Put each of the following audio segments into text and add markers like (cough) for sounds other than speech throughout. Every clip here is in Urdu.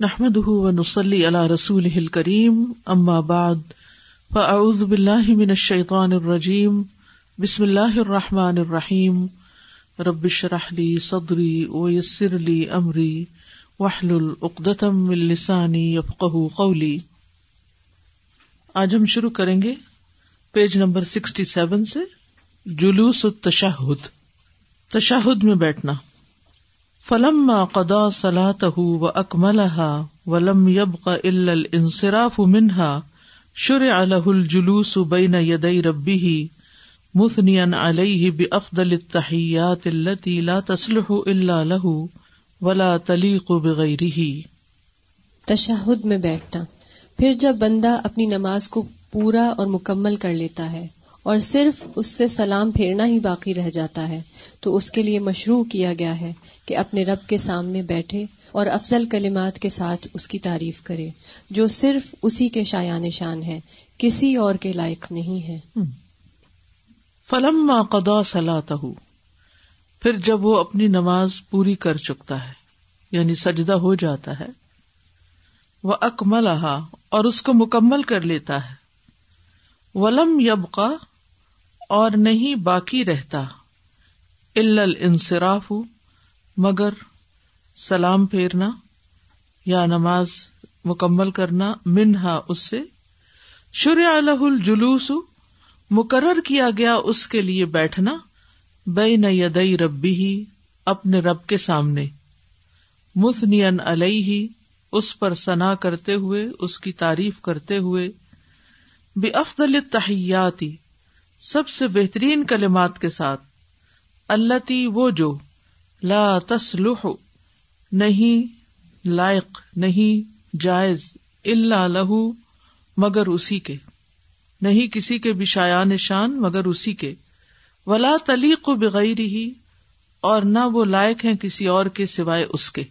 نحمد ونسلی علی رسول کریم اما بعد فاعوذ باللہ من الشیطان الرجیم بسم اللہ الرحمٰن الرحیم ربش رحلی صدری ویسر لی امری وحل العقدم السانی یفقہ قولی آج ہم شروع کریں گے پیج نمبر سکسٹی سیون سے، جلوس التشہد، تشہد میں بیٹھنا۔ فلم قدا سلاۃ و اکملها ولم يبق الا الانصراف منها، شرع له الجلوس بين يدي ربه مثنيا عليه بافضل التحيات التي لا تصلح الا له ولا تليق بغيره. تشہد میں بیٹھنا۔ پھر جب بندہ اپنی نماز کو پورا اور مکمل کر لیتا ہے اور صرف اس سے سلام پھیرنا ہی باقی رہ جاتا ہے تو اس کے لیے مشروع کیا گیا ہے کہ اپنے رب کے سامنے بیٹھے اور افضل کلمات کے ساتھ اس کی تعریف کرے، جو صرف اسی کے شایان شان ہے، کسی اور کے لائق نہیں ہے۔ فلم قدا سلاۃ پھر جب وہ اپنی نماز پوری کر چکتا ہے یعنی سجدہ ہو جاتا ہے وہ اکمل اور اس کو مکمل کر لیتا ہے۔ ولم یبقا اور نہیں باقی رہتا۔ الانصراف، مگر سلام پھیرنا یا نماز مکمل کرنا، منہا اس سے شر الح الجلوس، مقرر کیا گیا اس کے لیے بیٹھنا بے یدئی ربی ہی اپنے رب کے سامنے مثنین علیہ ہی اس پر سنا کرتے ہوئے، اس کی تعریف کرتے ہوئے بے افضل تحیاتی سب سے بہترین کلمات کے ساتھ۔ اللہ تی وہ جو لا تسلح، نہیں، لائق، نہیں، جائز اللہ لہو، مگر اسی کے۔ نہیں کسی کے بھی شایان شان، مگر اسی کے۔ ولا تلیق و بغیر ہی اور نہ وہ لائق ہیں کسی اور کے سوائے اس کے۔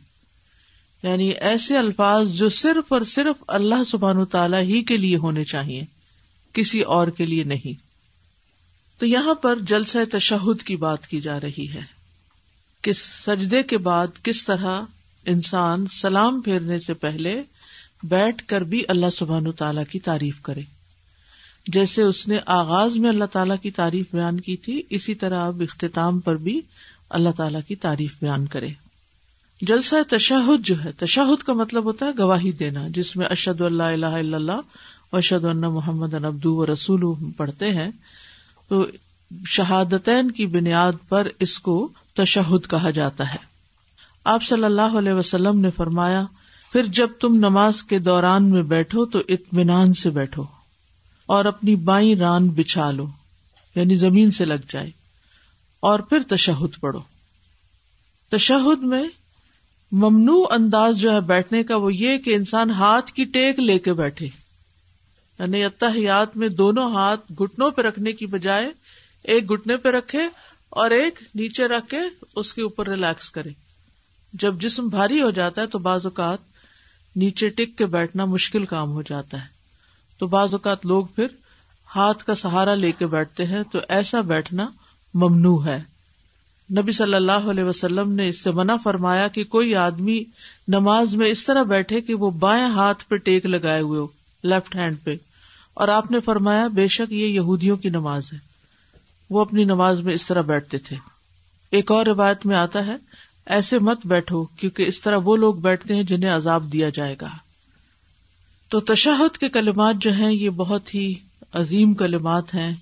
یعنی ایسے الفاظ جو صرف اور صرف اللہ سبحان تعالی ہی کے لیے ہونے چاہیے، کسی اور کے لیے نہیں۔ تو یہاں پر جلسہ تشہد کی بات کی جا رہی ہے کہ سجدے کے بعد کس طرح انسان سلام پھیرنے سے پہلے بیٹھ کر بھی اللہ سبحان تعالی کی تعریف کرے۔ جیسے اس نے آغاز میں اللہ تعالیٰ کی تعریف بیان کی تھی، اسی طرح اب اختتام پر بھی اللہ تعالیٰ کی تعریف بیان کرے۔ جلسہ تشہد جو ہے، تشہد کا مطلب ہوتا ہے گواہی دینا، جس میں اشد اللہ الہ الا اللہ اشد اللہ محمد ابدو و رسول پڑھتے ہیں۔ تو شہادتین کی بنیاد پر اس کو تشہد کہا جاتا ہے۔ آپ صلی اللہ علیہ وسلم نے فرمایا، پھر جب تم نماز کے دوران میں بیٹھو تو اطمینان سے بیٹھو اور اپنی بائیں ران بچھا لو یعنی زمین سے لگ جائے، اور پھر تشہد پڑھو۔ تشہد میں ممنوع انداز جو ہے بیٹھنے کا وہ یہ کہ انسان ہاتھ کی ٹیک لے کے بیٹھے۔ یعنی اتحیات میں دونوں ہاتھ گٹنوں پہ رکھنے کی بجائے ایک گٹنے پہ رکھے اور ایک نیچے رکھ کے اس کے اوپر ریلیکس کرے۔ جب جسم بھاری ہو جاتا ہے تو بعض اوقات نیچے ٹک کے بیٹھنا مشکل کام ہو جاتا ہے۔ تو بعض اوقات لوگ پھر ہاتھ کا سہارا لے کے بیٹھتے ہیں، تو ایسا بیٹھنا ممنوع ہے۔ نبی صلی اللہ علیہ وسلم نے اس سے منع فرمایا کہ کوئی آدمی نماز میں اس طرح بیٹھے کہ وہ بائیں ہاتھ پہ ٹیک لگائے ہوئے ہو، لیفٹ ہینڈ پہ۔ اور آپ نے فرمایا، بے شک یہ یہودیوں کی نماز ہے۔ وہ اپنی نماز میں اس طرح بیٹھتے تھے۔ ایک اور روایت میں آتا ہے، ایسے مت بیٹھو کیونکہ اس طرح وہ لوگ بیٹھتے ہیں جنہیں عذاب دیا جائے گا۔ تو تشاہد کے کلمات جو ہیں، یہ بہت ہی عظیم کلمات ہیں۔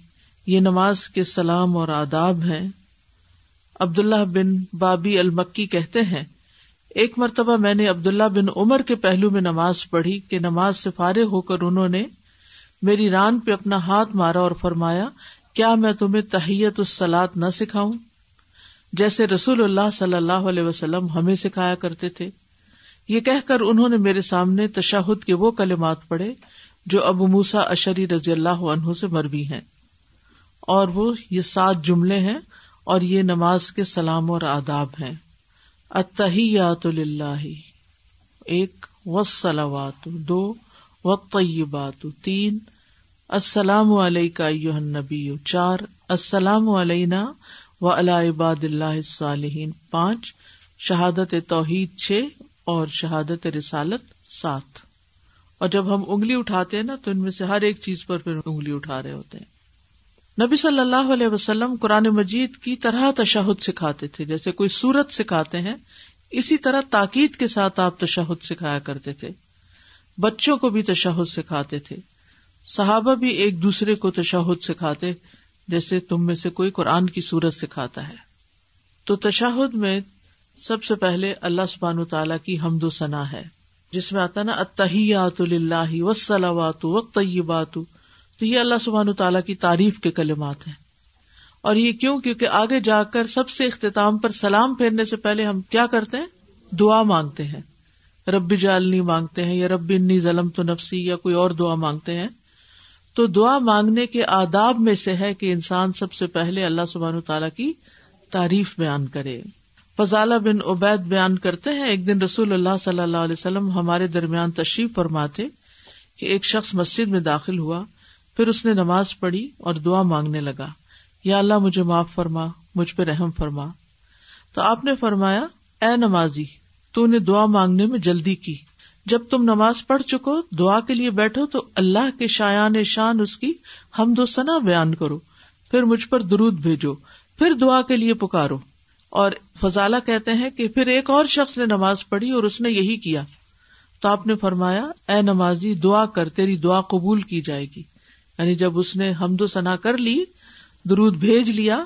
یہ نماز کے سلام اور آداب ہیں۔ عبداللہ بن بابی المکی کہتے ہیں، ایک مرتبہ میں نے عبداللہ بن عمر کے پہلو میں نماز پڑھی کہ نماز سے فارغ ہو کر انہوں نے میری ران پہ اپنا ہاتھ مارا اور فرمایا، کیا میں تمہیں تحیت السلاد نہ سکھاؤں؟ جیسے رسول اللہ صلی اللہ علیہ وسلم ہمیں سکھایا کرتے تھے۔ یہ کہہ کر انہوں نے میرے سامنے تشاہد کے وہ کلمات پڑھے جو ابو موسا اشری رضی اللہ عنہ سے مربی ہیں۔ اور وہ یہ سات جملے ہیں اور یہ نماز کے سلام اور آداب ہیں۔ اتحیات اللہ ایک وسلوات دو و تین، السلام علیہ نبی چار، السلام علینا و عباد اللہ صالحین پانچ، شہادت توحید. چھ اور شہادت رسالت سات. اور جب ہم انگلی اٹھاتے ہیں نا تو ان میں سے ہر ایک چیز پر پھر انگلی اٹھا رہے ہوتے ہیں۔ نبی صلی اللہ علیہ وسلم قرآن مجید کی طرح تشہد سکھاتے تھے، جیسے کوئی سورت سکھاتے ہیں، اسی طرح تاکید کے ساتھ آپ تشہد سکھایا کرتے تھے۔ بچوں کو بھی تشہد سکھاتے تھے۔ صحابہ بھی ایک دوسرے کو تشہد سکھاتے، جیسے تم میں سے کوئی قرآن کی سورت سکھاتا ہے۔ تو تشہد میں سب سے پہلے اللہ سبحان تعالیٰ کی حمد و ثنا ہے، جس میں آتا نا اتحیات اللہ وسلوات و طیبات تو یہ اللہ سبحان تعالیٰ کی تعریف کے کلمات ہیں۔ اور یہ کیوں؟ کیونکہ آگے جا کر سب سے اختتام پر سلام پھیرنے سے پہلے ہم کیا کرتے ہیں؟ دعا مانگتے ہیں۔ رب جالنی مانگتے ہیں یا رب انی ظلم تو نفسی یا کوئی اور دعا مانگتے ہیں، تو دعا مانگنے کے آداب میں سے ہے کہ انسان سب سے پہلے اللہ سبحان تعالیٰ کی تعریف بیان کرے۔ فضالہ بن عبید بیان کرتے ہیں، ایک دن رسول اللہ صلی اللہ علیہ وسلم ہمارے درمیان تشریف فرماتے کہ ایک شخص مسجد میں داخل ہوا، پھر اس نے نماز پڑھی اور دعا مانگنے لگا۔ یا اللہ مجھے معاف فرما، مجھ پہ رحم فرما۔ تو آپ نے فرمایا، اے نمازی تو نے دعا مانگنے میں جلدی کی۔ جب تم نماز پڑھ چکو، دعا کے لیے بیٹھو تو اللہ کے شایان شان اس کی ہم دو سنا بیان کرو۔ پھر مجھ پر درود بھیجو۔ پھر دعا کے لیے پکارو۔ اور فضالہ کہتے ہیں کہ پھر ایک اور شخص نے نماز پڑھی اور اس نے یہی کیا۔ تو آپ نے فرمایا، اے نمازی، دعا کر، تیری دعا قبول کی جائے گی۔ یعنی جب اس نے حمد و ثنا کر لی، درود بھیج لیا،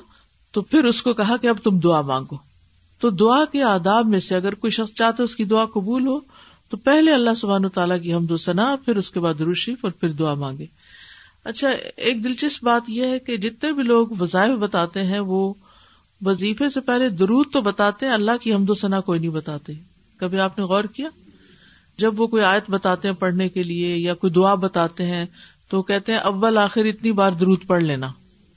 تو پھر اس کو کہا کہ اب تم دعا مانگو۔ تو دعا کے آداب میں سے اگر کوئی شخص چاہتے اس کی دعا قبول ہو، تو پہلے اللہ سبحان تعالیٰ کی حمد و ثنا پھر اس کے بعد روشیف اور پھر دعا مانگے۔ اچھا ایک دلچسپ بات یہ ہے کہ جتنے بھی لوگ وظائف بتاتے ہیں، وہ وظیفے سے پہلے درود تو بتاتے ہیں، اللہ کی حمد و ثنا کوئی نہیں بتاتے۔ کبھی آپ نے غور کیا؟ جب وہ کوئی آیت بتاتے ہیں پڑھنے کے لیے یا کوئی دعا بتاتے ہیں، تو کہتے ہیں اول آخر اتنی بار درود پڑھ لینا۔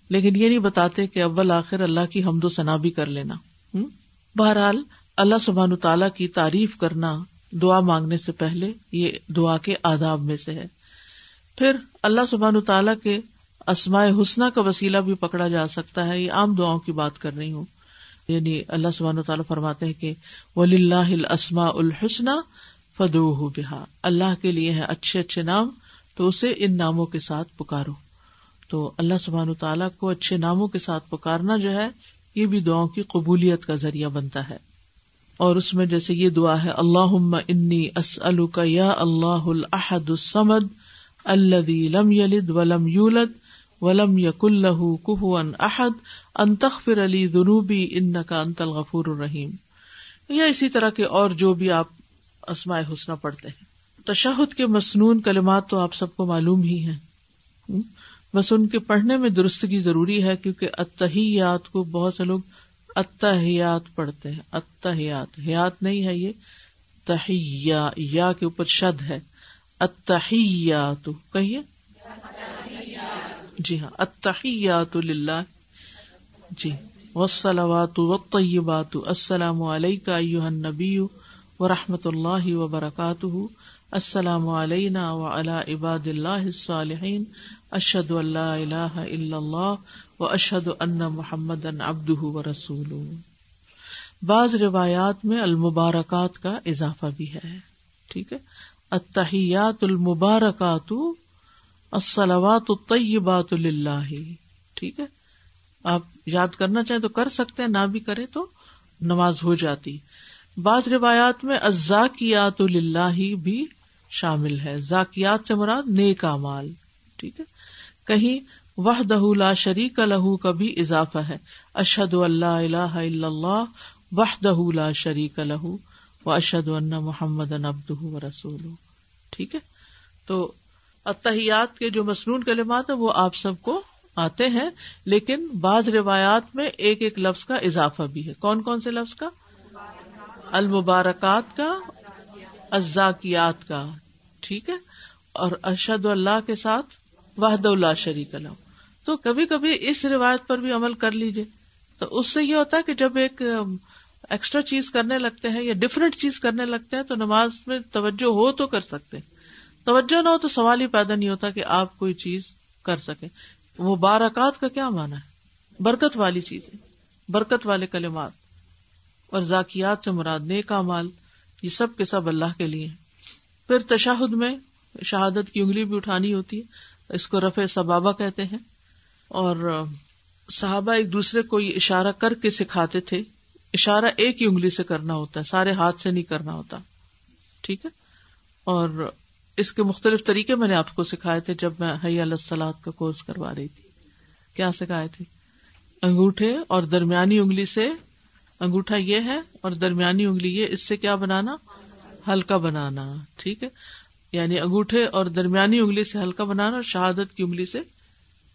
لیکن یہ نہیں بتاتے کہ اول آخر اللہ کی حمد و ثنا بھی کر لینا۔ ہوں بہرحال، اللہ سبحان تعالیٰ کی تعریف کرنا دعا مانگنے سے پہلے یہ دعا کے آداب میں سے ہے۔ پھر اللہ سبحان تعالیٰ کے اسماء حسنہ کا وسیلہ بھی پکڑا جا سکتا ہے۔ یہ عام دعاؤں کی بات کر رہی ہوں۔ یعنی اللہ سبحان تعالیٰ فرماتے ہیں کہ ولی اللہ السما الحسن فدو بحا اللہ کے لیے ہے اچھے اچھے نام، تو اسے ان ناموں کے ساتھ پکارو۔ تو اللہ سبحان تعالیٰ کو اچھے ناموں کے ساتھ پکارنا جو ہے یہ بھی دعاؤں کی قبولیت کا ذریعہ بنتا ہے۔ اور اس میں جیسے یہ دعا ہے اللہ انی کا یا اللہ الحد السمد اللہ لم یلد ولم یولد ولم یق اللہ کُن احد انتخر علی جنوبی ان کا انت الغفور الرحیم۔ یا اسی طرح کے اور جو بھی آپ اسماء حسنہ پڑھتے ہیں۔ تشہد کے مصنون کلمات تو آپ سب کو معلوم ہی ہیں۔ بس ان کے پڑھنے میں درستگی ضروری ہے کیونکہ اتحیات کو بہت سے لوگ اتحیات پڑھتے ہیں۔ اتحیات حیات نہیں ہے یہ تہیا یا کے اوپر شد ہے۔ اتحیات کہیے؟ جی ہاں اتحیات للہ۔ جی وسلوات و طیبات السلام علیکم النبی و رحمۃ اللہ وبرکاتہ۔ السلام علینا و علا عباد اللہ الصالحین۔ اشد اللہ اللہ اللہ و اشد ان محمد ان ابد و رسول بعض روایات میں المبارکات کا اضافہ بھی ہے، ٹھیک ہے؟ اتحیات المبارکات السلوات الطیبات اللہ ٹھیک ہے؟ آپ یاد کرنا چاہیں تو کر سکتے ہیں، نہ بھی کرے تو نماز ہو جاتی۔ بعض روایات میں ازاکیات اللہ بھی شامل ہے ذاکیات سے مراد نیک مال ٹھیک ہے؟ کہیں وہ دہ لا شریک لہو کا بھی اضافہ ہے۔ اشد اللہ اللہ اللہ وہ دہ لا شریک لہو و اشد اللہ محمد ابد و رسول ٹھیک ہے؟ تو اتحیات کے جو مصنون کلمات ہیں، وہ آپ سب کو آتے ہیں، لیکن بعض روایات میں ایک ایک لفظ کا اضافہ بھی ہے۔ کون کون سے لفظ کا؟ المبارکات کا ازاکیات کا۔ ٹھیک ہے؟ اور ارشد اللہ کے ساتھ واحد اللہ شریک اللہ تو کبھی کبھی اس روایت پر بھی عمل کر لیجیے تو اس سے یہ ہوتا ہے کہ جب ایک ایکسٹرا چیز کرنے لگتے ہیں یا ڈفرینٹ چیز کرنے لگتے ہیں تو نماز میں توجہ ہو تو کر سکتے توجہ نہ ہو تو سوال ہی پیدا نہیں ہوتا کہ آپ کوئی چیز کر سکیں. وہ بارکات کا کیا مانا ہے؟ برکت والی چیزیں، برکت والے کلمات اور ذاکیات سے مراد نیک مال یہ سب کے سب اللہ کے لیے پھر تشاہد میں شہادت کی انگلی بھی اٹھانی ہوتی ہے. اس کو رفع سبابا کہتے ہیں اور صحابہ ایک دوسرے کو یہ اشارہ کر کے سکھاتے تھے اشارہ ایک ہی انگلی سے کرنا ہوتا ہے، سارے ہاتھ سے نہیں کرنا ہوتا۔ ٹھیک ہے؟ اور اس کے مختلف طریقے میں نے آپ کو سکھائے تھے جب میں حیا السلاد کا کورس کروا رہی تھی۔ کیا سکھائے تھے؟ انگوٹھے اور درمیانی انگلی سے۔ انگوٹھا یہ ہے اور درمیانی انگلی یہ، اس سے کیا بنانا؟ ہلکا بنانا۔ ٹھیک ہے؟ یعنی انگوٹھے اور درمیانی انگلی سے ہلکا بنانا اور شہادت کی انگلی سے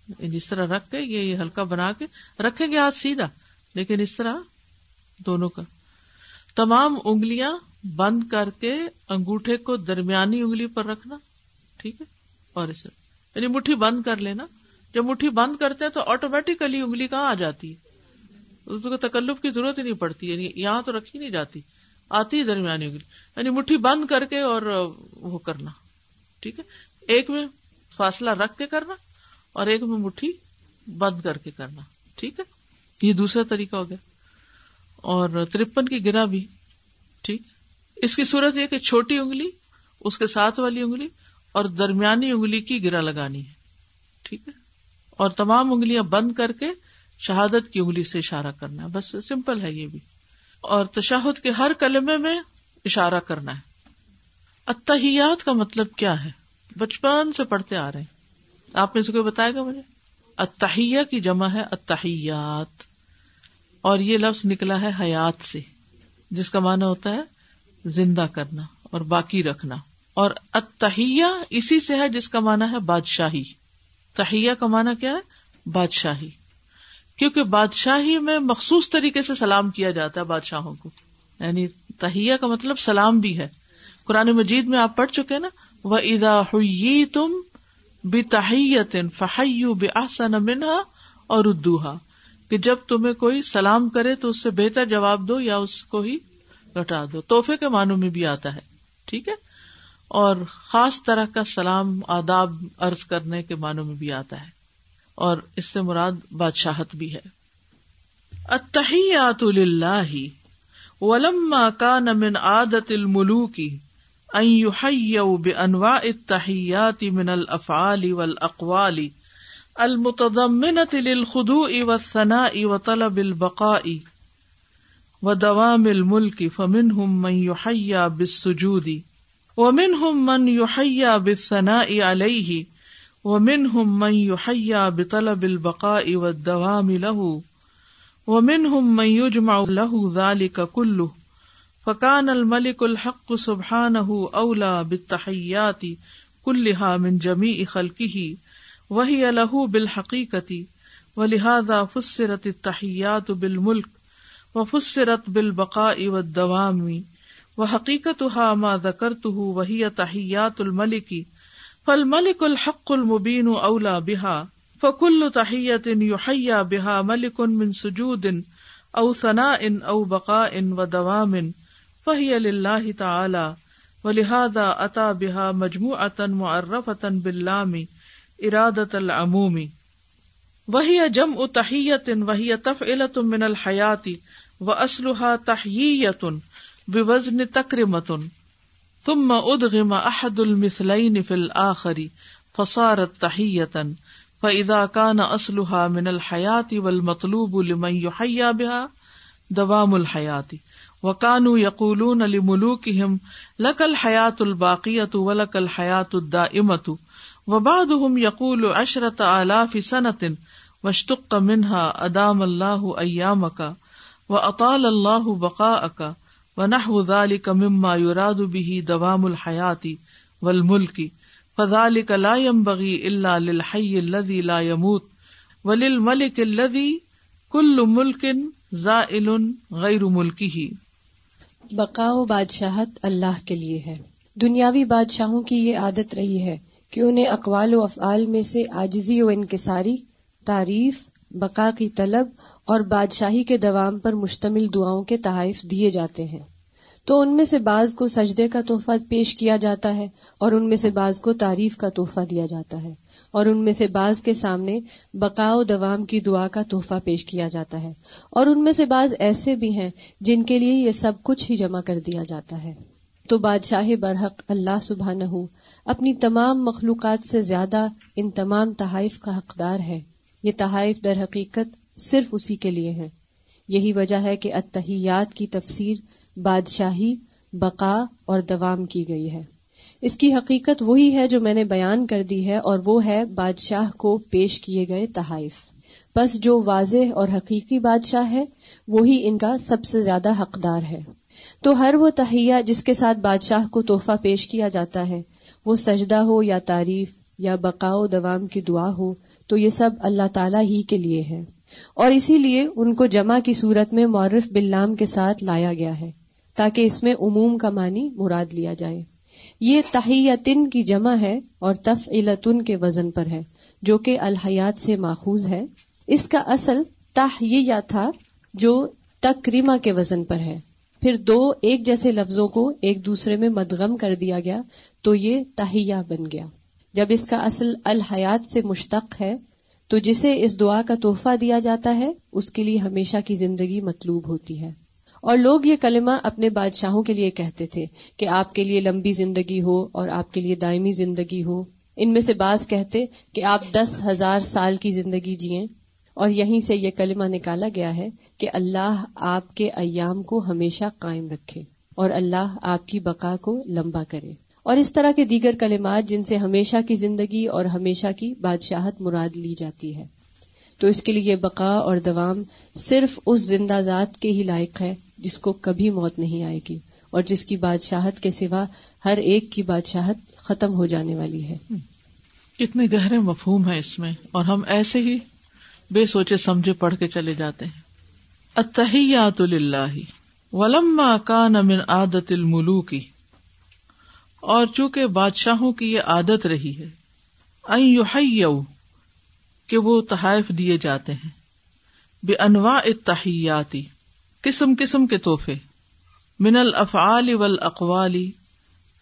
یعنی جس طرح رکھ کے یہ ہلکا بنا کے رکھیں گے ہاتھ سیدھا، لیکن اس طرح دونوں کا۔ تمام انگلیاں بند کر کے انگوٹھے کو درمیانی انگلی پر رکھنا، ٹھیک ہے؟ اور اسے یعنی مٹھی بند کر لینا۔ جب مٹھی بند کرتے ہیں تو آٹومیٹیکلی انگلی کہاں آ جاتی ہے؟ اس کو تکلف کی ضرورت ہی نہیں پڑتی یعنی یہاں تو رکھی نہیں جاتی، آتی ہے درمیانی انگلی۔ یعنی مٹھی بند کر کے اور وہ کرنا، ٹھیک ہے؟ ایک میں فاصلہ رکھ کے کرنا اور ایک میں مٹھی بند کر کے کرنا، ٹھیک ہے؟ یہ دوسرا طریقہ ہو گیا۔ اور ترپن کی گرا بھی، ٹھیک۔ اس کی صورت یہ کہ چھوٹی انگلی، اس کے ساتھ والی انگلی اور درمیانی انگلی کی گرا لگانی ہے، ٹھیک ہے؟ اور تمام انگلیاں بند کر کے شہادت کی انگلی سے اشارہ کرنا ہے۔ بس سمپل ہے یہ بھی۔ اور تشاہد کے ہر کلمے میں اشارہ کرنا ہے۔ اتحیات کا مطلب کیا ہے؟ بچپن سے پڑھتے آ رہے ہیں۔ آپ میں سے کوئی بتائے گا مجھے؟ اتحیہ کی جمع ہے اتحیات اور یہ لفظ نکلا ہے حیات سے، جس کا معنی ہوتا ہے زندہ کرنا اور باقی رکھنا۔ اور اتحیہ اسی سے ہے جس کا معنی ہے بادشاہی۔ تہیا کا معنی کیا ہے؟ بادشاہی۔ کیونکہ بادشاہی میں مخصوص طریقے سے سلام کیا جاتا ہے بادشاہوں کو۔ یعنی تہیا کا مطلب سلام بھی ہے۔ قرآن مجید میں آپ پڑھ چکے نا وہ ادا ہوئی تم بحیت فہیو بے آسن منہا اور ادوہا کہ جب تمہیں کوئی سلام کرے تو اس سے بہتر جواب دو یا اس کو ہی لوٹا دو۔ توحفے کے معنوں میں بھی آتا ہے، ٹھیک ہے؟ اور خاص طرح کا سلام، آداب ارض کرنے کے معنوں میں بھی آتا ہے۔ اور اس سے مراد بادشاہت بھی ہے۔ اتحیات اللہ ولما کان من عادت الملوکی ان يحيوا بانواع التحيات من الافعال والاقوال المتضمنة للخضوع والثناء وطلب البقاء ودوام الملك، فمنهم من يحيى بالسجود، ومنهم من يحيى بالثناء عليه، ومنهم من يحيى بطلب البقاء والدوام له. ومنهم من يجمع له ذلك كله فقان الملک الحق سبحان اولا بتحیاتی کلحا من جمی خلقی وہی الح بالحقیقتی و لہذا فسرت التحیات بالملک و فسرت بالبقاء والدوام و دوامی و حقیقت ما ذکرته وهي تحیات الملکی فالملک الحق المبین اولا بها. فكل تحیت يحيى بها ملک من سجود او ثناء او بقاء و دوام فہی اللہ تعالی و لہذا اتا بحا مجموع اتن معرفتن بلامی ارادت العمومی وہی جم ا تحیت وہی تفعلت من الحیاتی و اسلحہ تحیت بوزن تکرمتن ثم ادغم احد المثلین فی الاخر، فصارت تحیتا فاذا كان اصلها من الحیات والمطلوب لمن يحيى بها دوام الحیاتی وکانو یقول علی ملوک لکل حیات الباقیت و لکل حیات الدا امت وباد یقول اشرت آلاف صنعت وشتق منہا ادام اللہ ایام کا و اطال اللہ بقا اکا و نہ ذالک مما یراد به دوام الحیاتی والملکی فذلك لا ينبغي الا للحي الذي لا يموت وللملك الذي كل ملك زائل غیر ملکی ہی بقا و بادشاہت اللہ کے لیے ہے۔ دنیاوی بادشاہوں کی یہ عادت رہی ہے کہ انہیں اقوال و افعال میں سے آجزی و انکساری، تعریف، بقا کی طلب اور بادشاہی کے دوام پر مشتمل دعاؤں کے تحائف دیے جاتے ہیں۔ تو ان میں سے بعض کو سجدے کا تحفہ پیش کیا جاتا ہے اور ان میں سے بعض کو تعریف کا تحفہ دیا جاتا ہے اور ان میں سے بعض کے سامنے بقا و دوام کی دعا کا تحفہ پیش کیا جاتا ہے اور ان میں سے بعض ایسے بھی ہیں جن کے لیے یہ سب کچھ ہی جمع کر دیا جاتا ہے۔ تو بادشاہ برحق اللہ سبحانہ اپنی تمام مخلوقات سے زیادہ ان تمام تحائف کا حقدار ہے۔ یہ تحائف در حقیقت صرف اسی کے لیے ہیں۔ یہی وجہ ہے کہ اتحیات کی تفسیر بادشاہی، بقا اور دوام کی گئی ہے۔ اس کی حقیقت وہی ہے جو میں نے بیان کر دی ہے اور وہ ہے بادشاہ کو پیش کیے گئے تحائف۔ بس جو واضح اور حقیقی بادشاہ ہے، وہی ان کا سب سے زیادہ حقدار ہے۔ تو ہر وہ تہیا جس کے ساتھ بادشاہ کو تحفہ پیش کیا جاتا ہے، وہ سجدہ ہو یا تعریف یا بقاؤ دوام کی دعا ہو، تو یہ سب اللہ تعالیٰ ہی کے لیے ہے۔ اور اسی لیے ان کو جمع کی صورت میں معرف بلام کے ساتھ لایا گیا ہے۔ تاکہ اس میں عموم کا معنی مراد لیا جائے۔ یہ تحیتن کی جمع ہے اور تف کے وزن پر ہے، جو کہ الحیات سے ماخوذ ہے۔ اس کا اصل تہ یہ تھا جو تکریما کے وزن پر ہے۔ پھر دو ایک جیسے لفظوں کو ایک دوسرے میں مدغم کر دیا گیا تو یہ تہیا بن گیا۔ جب اس کا اصل الحیات سے مشتق ہے، تو جسے اس دعا کا تحفہ دیا جاتا ہے، اس کے لیے ہمیشہ کی زندگی مطلوب ہوتی ہے۔ اور لوگ یہ کلمہ اپنے بادشاہوں کے لیے کہتے تھے کہ آپ کے لیے لمبی زندگی ہو اور آپ کے لیے دائمی زندگی ہو۔ ان میں سے بعض کہتے کہ آپ دس ہزار سال کی زندگی جیئیں۔ اور یہیں سے یہ کلمہ نکالا گیا ہے کہ اللہ آپ کے ایام کو ہمیشہ قائم رکھے اور اللہ آپ کی بقا کو لمبا کرے۔ اور اس طرح کے دیگر کلمات جن سے ہمیشہ کی زندگی اور ہمیشہ کی بادشاہت مراد لی جاتی ہے۔ تو اس کے لیے بقا اور دوام صرف اس زندہ ذات کے ہی لائق ہے جس کو کبھی موت نہیں آئے گی اور جس کی بادشاہت کے سوا ہر ایک کی بادشاہت ختم ہو جانے والی ہے۔ کتنے گہرے مفہوم ہے اس میں اور ہم ایسے ہی بے سوچے سمجھے پڑھ کے چلے جاتے ہیں۔ اتحیات اللہ ولما کان من عادت الملو کی اور چونکہ بادشاہوں کی یہ عادت رہی ہے کہ وہ تحائف دیے جاتے ہیں۔ بے انواع اتحیاتی قسم قسم کے تحفے۔ من الافعال والاقوالی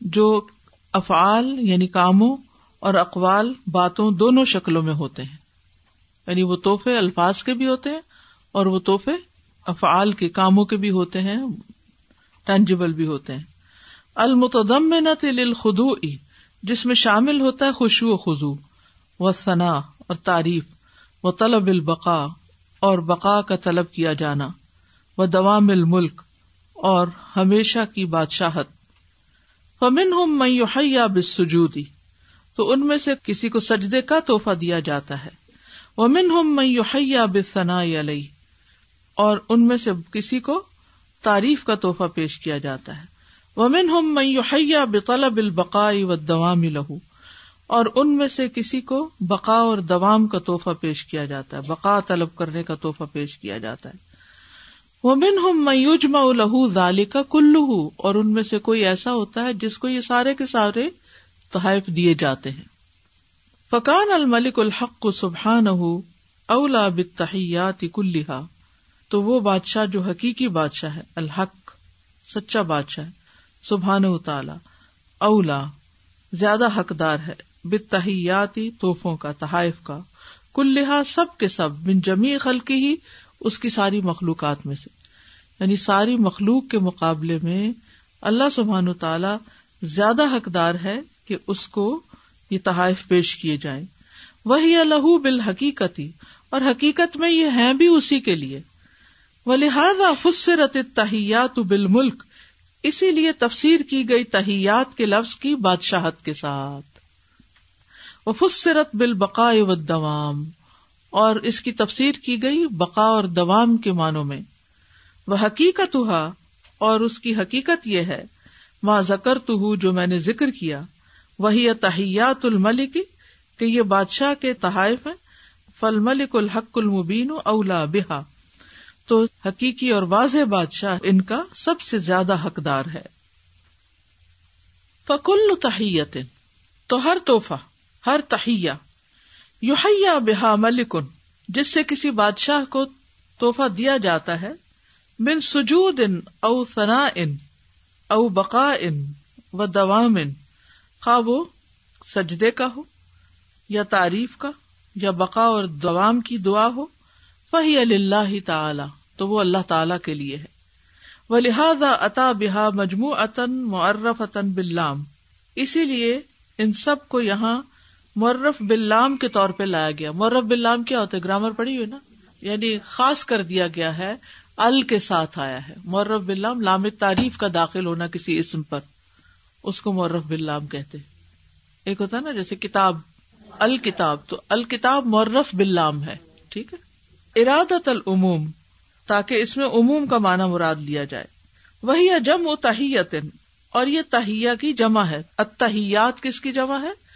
جو افعال یعنی کاموں اور اقوال باتوں دونوں شکلوں میں ہوتے ہیں۔ یعنی وہ تحفے الفاظ کے بھی ہوتے ہیں اور وہ تحفے افعال کے کاموں کے بھی ہوتے ہیں ٹینجیبل بھی ہوتے ہیں۔ المتدم میں نہ جس میں شامل ہوتا ہے خوشو و خزو و ثنا اور تعریف، و طلب البقا اور بقا کا طلب کیا جانا، و دوام الملک، اور ہمیشہ کی بادشاہت۔ فمن ہوں میں بسجودی تو ان میں سے کسی کو سجدے کا تحفہ دیا جاتا ہے۔ ومن ہم میں بے ثنا علیہ، اور ان میں سے کسی کو تعریف کا تحفہ پیش کیا جاتا ہے۔ ومن ہم میں بے طلب البقائی و دوام لہو اور ان میں سے کسی کو بقا اور دوام کا تحفہ پیش کیا جاتا ہے، بقا طلب کرنے کا تحفہ پیش کیا جاتا ہے۔ ومن ہم میوجما لہو ظالی کا کلو اور ان میں سے کوئی ایسا ہوتا ہے جس کو یہ سارے کے سارے تحائف دیے جاتے ہیں۔ فقان الملک الحق کو سبحان اولا بتحیات کلحا تو وہ بادشاہ جو حقیقی بادشاہ ہے، الحق، سچا بادشاہ سبحان تعالی، اولا، زیادہ حقدار ہے۔ بتحیاتی توحفوں کا، تحائف کا۔ کلحا سب کے سب بن جمی خلقی ہی اس کی ساری مخلوقات میں سے۔ یعنی ساری مخلوق کے مقابلے میں اللہ سبحان تعالی زیادہ حقدار ہے کہ اس کو یہ تحائف پیش کیے جائیں۔ وہی الح بالحقیقتی، اور حقیقت میں یہ ہے بھی اسی کے لیے۔ وہ لہٰذا فسرت تحیات بال ملک اسی لیے تفسیر کی گئی تحیات کے لفظ کی بادشاہت کے ساتھ۔ وہ فسرت بال بقا و دوام اور اس کی تفسیر کی گئی بقا اور دوام کے معنوں میں۔ وہ حقیقت ہوا اور اس کی حقیقت یہ ہے ماں زکر تو ہوں جو میں نے ذکر کیا، وہی تحیات الملک، کہ یہ بادشاہ کے تحائف ہیں فل ملک الحق المبین اولا بحا تو حقیقی اور واضح بادشاہ ان کا سب سے زیادہ حقدار ہے۔ فکل تحیت، تو ہر توحفہ ہر تہیا یوحیا بحا ملکن، جس سے کسی بادشاہ کو توحفہ دیا جاتا ہے بن سجود ان او ثنا ان او بقا ان و دوام ان خواہ وہ سجدے کا ہو، یا تعریف کا، یا بقا اور دوام کی دعا ہو وہی اللہ تعالی، تو وہ اللہ تعالی کے لیے ہے۔ و لہذا اتا بحا مجموع معرف اتن بلام اسی لیے ان سب کو یہاں مرف بلام کے طور پہ لایا گیا۔ مرف بلام کیا ہوتا ہے؟ گرامر پڑھی ہوئی نا؟ یعنی خاص کر دیا گیا ہے، ال کے ساتھ آیا ہے۔ مرف بلام لام تعریف کا داخل ہونا کسی اسم پر۔ اس کو مرف بلام کہتے ایک ہوتا ہے نا، جیسے کتاب الکتاب تو الکتاب مرف بلام ہے، ٹھیک ہے؟ ارادت العموم، تاکہ اس میں عموم کا معنی مراد لیا جائے۔ وہی جم و تحیت اور یہ تہیا کی جمع ہے۔ اتحیات کس کی جمع ہے؟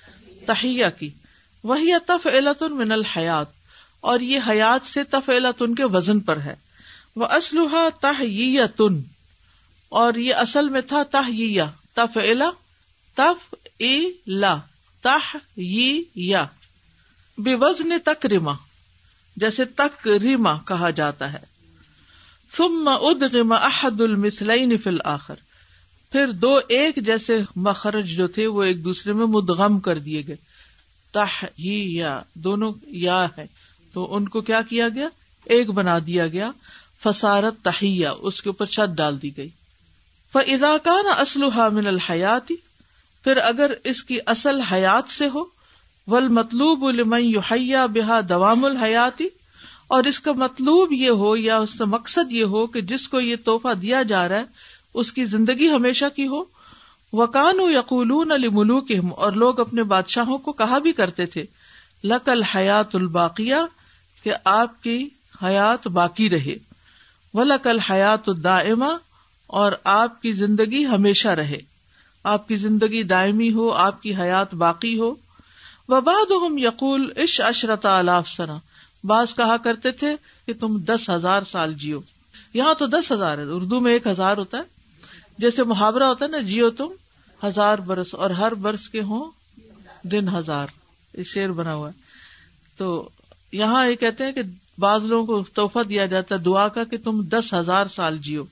تہیا کی۔ وہی تف علتن من الحیات۔ اور یہ حیات سے تف ان کے وزن پر ہے۔ وہ اسلحہ تہ اور یہ اصل میں تھا تہ تف الا تف اے لا تہ یا بے وزن تک ریما جیسے تک ریما کہا جاتا ہے۔ ثم ادغم احد المثلین فی الاخر پھر دو ایک جیسے مخرج جو تھے وہ ایک دوسرے میں مدغم کر دیے گئے۔ تہ یا، دونوں یا ہے تو ان کو کیا کیا گیا؟ ایک بنا دیا گیا۔ فسارت تہیا اس کے اوپر چھت ڈال دی گئی۔ فضاکان اسلحہ من الحیاتی پھر اگر اس کی اصل حیات سے ہو ول مطلوب الحیا بحا دوام الحیاتی اور اس کا مطلوب یہ ہو یا اس کا مقصد یہ ہو کہ جس کو یہ تحفہ دیا جا رہا ہے اس کی زندگی ہمیشہ کی ہو۔ وکان یقول علی ملوک اور لوگ اپنے بادشاہوں کو کہا بھی کرتے تھے لقل حیات الباقیہ کہ آپ کی حیات باقی رہے۔ و لقل حیات الدائمہ اور آپ کی زندگی ہمیشہ رہے۔ آپ کی زندگی دائمی ہو، آپ کی حیات باقی ہو۔ وباد یقول عش اشرت الاف سنا بعض کہا کرتے تھے کہ تم دس ہزار سال جیو۔ یہاں تو دس ہزار ہے، اردو میں ایک ہزار ہوتا ہے۔ جیسے محاورہ ہوتا ہے نا، جیو تم ہزار برس، اور ہر برس کے ہوں دن ہزار یہ شیر بنا ہوا ہے۔ تو یہاں یہ کہتے ہیں کہ بعض لوگوں کو تحفہ دیا جاتا ہے دعا کا کہ تم دس ہزار سال جیو۔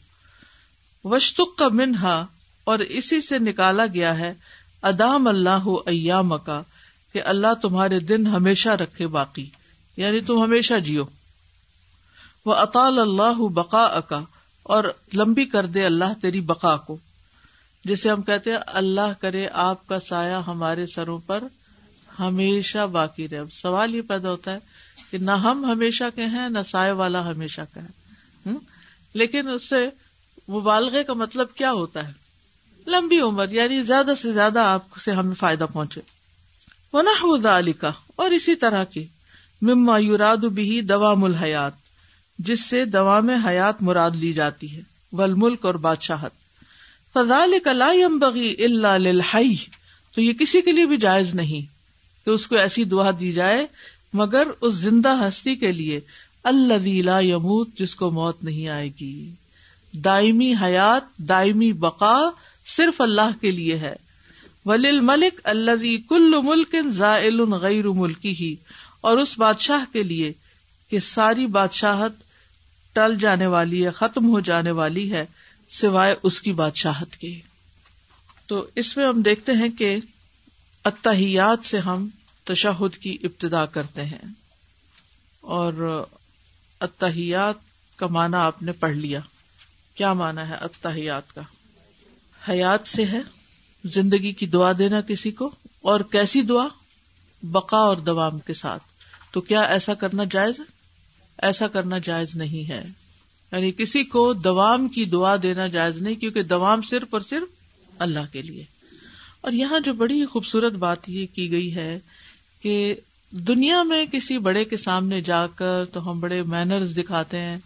وشتق کا منہا، اور اسی سے نکالا گیا ہے۔ ادام اللہ ایام کا کہ اللہ تمہارے دن ہمیشہ رکھے باقی یعنی تم ہمیشہ جیو۔ وہ اطال اللہ بقا اکا اور لمبی کر دے اللہ تیری بقا کو۔ جسے ہم کہتے ہیں، اللہ کرے آپ کا سایہ ہمارے سروں پر ہمیشہ باقی رہے۔ اب سوال یہ پیدا ہوتا ہے کہ نہ ہم ہمیشہ کے ہیں، نہ سائے والا ہمیشہ کا ہے۔ لیکن اس سے مبالغے کا مطلب کیا ہوتا ہے؟ لمبی عمر یعنی زیادہ سے زیادہ آپ سے ہمیں فائدہ پہنچے۔ وہ نہ علی کا اور اسی طرح کی۔ مما یوراد بھی دوا مل حیات جس سے دوا میں حیات مراد لی جاتی ہے۔ ول ملک اور بادشاہت۔ فضال کلام بغی اللہ تو یہ کسی کے لیے بھی جائز نہیں کہ اس کو ایسی دعا دی جائے، مگر اس زندہ ہستی کے لیے۔ اللہ لا یموت، جس کو موت نہیں آئے گی۔ دائمی حیات، دائمی بقا صرف اللہ کے لیے ہے۔ ولیل ملک اللہ کل ملک زائل غیر ملکی ہی اور اس بادشاہ کے لیے کہ ساری بادشاہت ٹل جانے والی ہے، ختم ہو جانے والی ہے، سوائے اس کی بادشاہت کے۔ تو اس میں ہم دیکھتے ہیں کہ اتحیات سے ہم تشہد کی ابتدا کرتے ہیں۔ اور اتحیات کا معنی آپ نے پڑھ لیا۔ کیا مانا ہے اتحیات کا؟ حیات سے ہے، زندگی کی دعا دینا کسی کو، اور کیسی دعا؟ بقا اور دوام کے ساتھ۔ تو کیا ایسا کرنا جائز ہے؟ ایسا کرنا جائز نہیں ہے۔ یعنی کسی کو دوام کی دعا دینا جائز نہیں، کیونکہ دوام صرف اور صرف اللہ کے لیے۔ اور یہاں جو بڑی خوبصورت بات یہ کی گئی ہے کہ دنیا میں کسی بڑے کے سامنے جا کر تو ہم بڑے مینرز دکھاتے ہیں،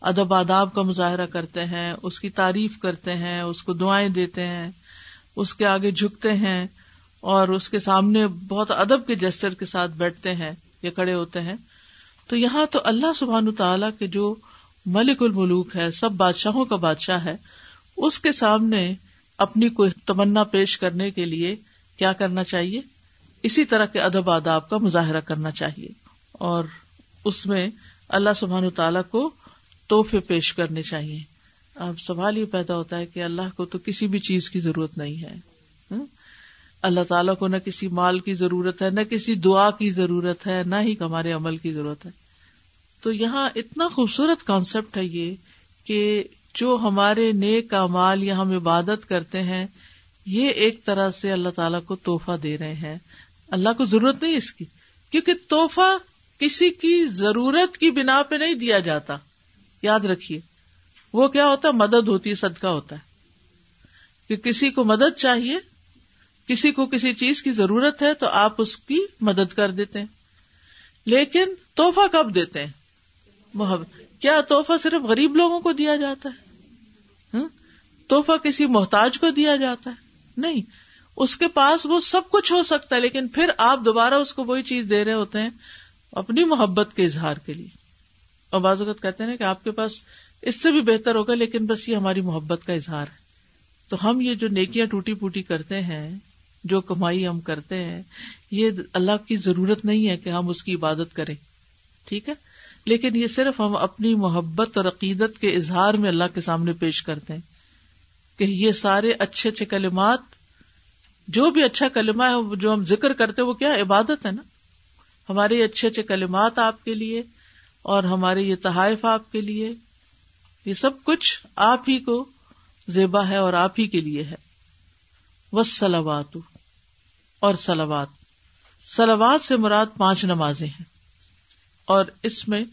ادب آداب کا مظاہرہ کرتے ہیں، اس کی تعریف کرتے ہیں، اس کو دعائیں دیتے ہیں، اس کے آگے جھکتے ہیں اور اس کے سامنے بہت ادب کے جسر کے ساتھ بیٹھتے ہیں یا کڑے ہوتے ہیں۔ تو یہاں تو اللہ سبحان تعالیٰ کے جو ملک الملوک ہے، سب بادشاہوں کا بادشاہ ہے، اس کے سامنے اپنی کوئی تمنا پیش کرنے کے لیے کیا کرنا چاہیے؟ اسی طرح کے ادب آداب کا مظاہرہ کرنا چاہیے۔ اور اس میں اللہ سبحان تعالیٰ کو تحفے پیش کرنے چاہیے۔ اب سوال یہ پیدا ہوتا ہے کہ اللہ کو تو کسی بھی چیز کی ضرورت نہیں ہے۔ اللہ تعالیٰ کو نہ کسی مال کی ضرورت ہے، نہ کسی دعا کی ضرورت ہے، نہ ہی ہمارے عمل کی ضرورت ہے۔ تو یہاں اتنا خوبصورت کانسیپٹ ہے یہ کہ جو ہمارے نیک مال یا ہم عبادت کرتے ہیں، یہ ایک طرح سے اللہ تعالیٰ کو توحفہ دے رہے ہیں۔ اللہ کو ضرورت نہیں اس کی، کیونکہ توحفہ کسی کی ضرورت کی بنا پہ نہیں دیا جاتا۔ یاد رکھیے، وہ کیا ہوتا ہے؟ مدد ہوتی ہے، صدقہ ہوتا ہے۔ کہ کسی کو مدد چاہیے کسی کو کسی چیز کی ضرورت ہے تو آپ اس کی مدد کر دیتے ہیں۔ لیکن توحفہ کب دیتے ہیں؟ محبت کیا توحفہ صرف غریب لوگوں کو دیا جاتا ہے؟ ہاں؟ توحفہ کسی محتاج کو دیا جاتا ہے؟ نہیں۔ اس کے پاس وہ سب کچھ ہو سکتا ہے، لیکن پھر آپ دوبارہ اس کو وہی چیز دے رہے ہوتے ہیں اپنی محبت کے اظہار کے لیے۔ اور بعض اوقات کہتے ہیں کہ آپ کے پاس اس سے بھی بہتر ہوگا، لیکن بس یہ ہماری محبت کا اظہار ہے۔ تو ہم یہ جو نیکیاں ٹوٹی پوٹی کرتے ہیں جو کمائی ہم کرتے ہیں، یہ اللہ کی ضرورت نہیں ہے کہ ہم اس کی عبادت کریں، ٹھیک ہے؟ لیکن یہ صرف ہم اپنی محبت اور عقیدت کے اظہار میں اللہ کے سامنے پیش کرتے ہیں کہ یہ سارے اچھے اچھے کلمات، جو بھی اچھا کلمہ ہے، جو ہم ذکر کرتے وہ کیا عبادت ہے نا؟ ہمارے اچھے اچھے کلمات آپ کے لیے اور ہمارے یہ تحائف آپ کے لیے، یہ سب کچھ آپ ہی کو زیبا ہے اور آپ ہی کے لیے ہے۔ سلوات اور سلوات سلوات سے مراد پانچ نمازیں ہیں۔ اور اس میں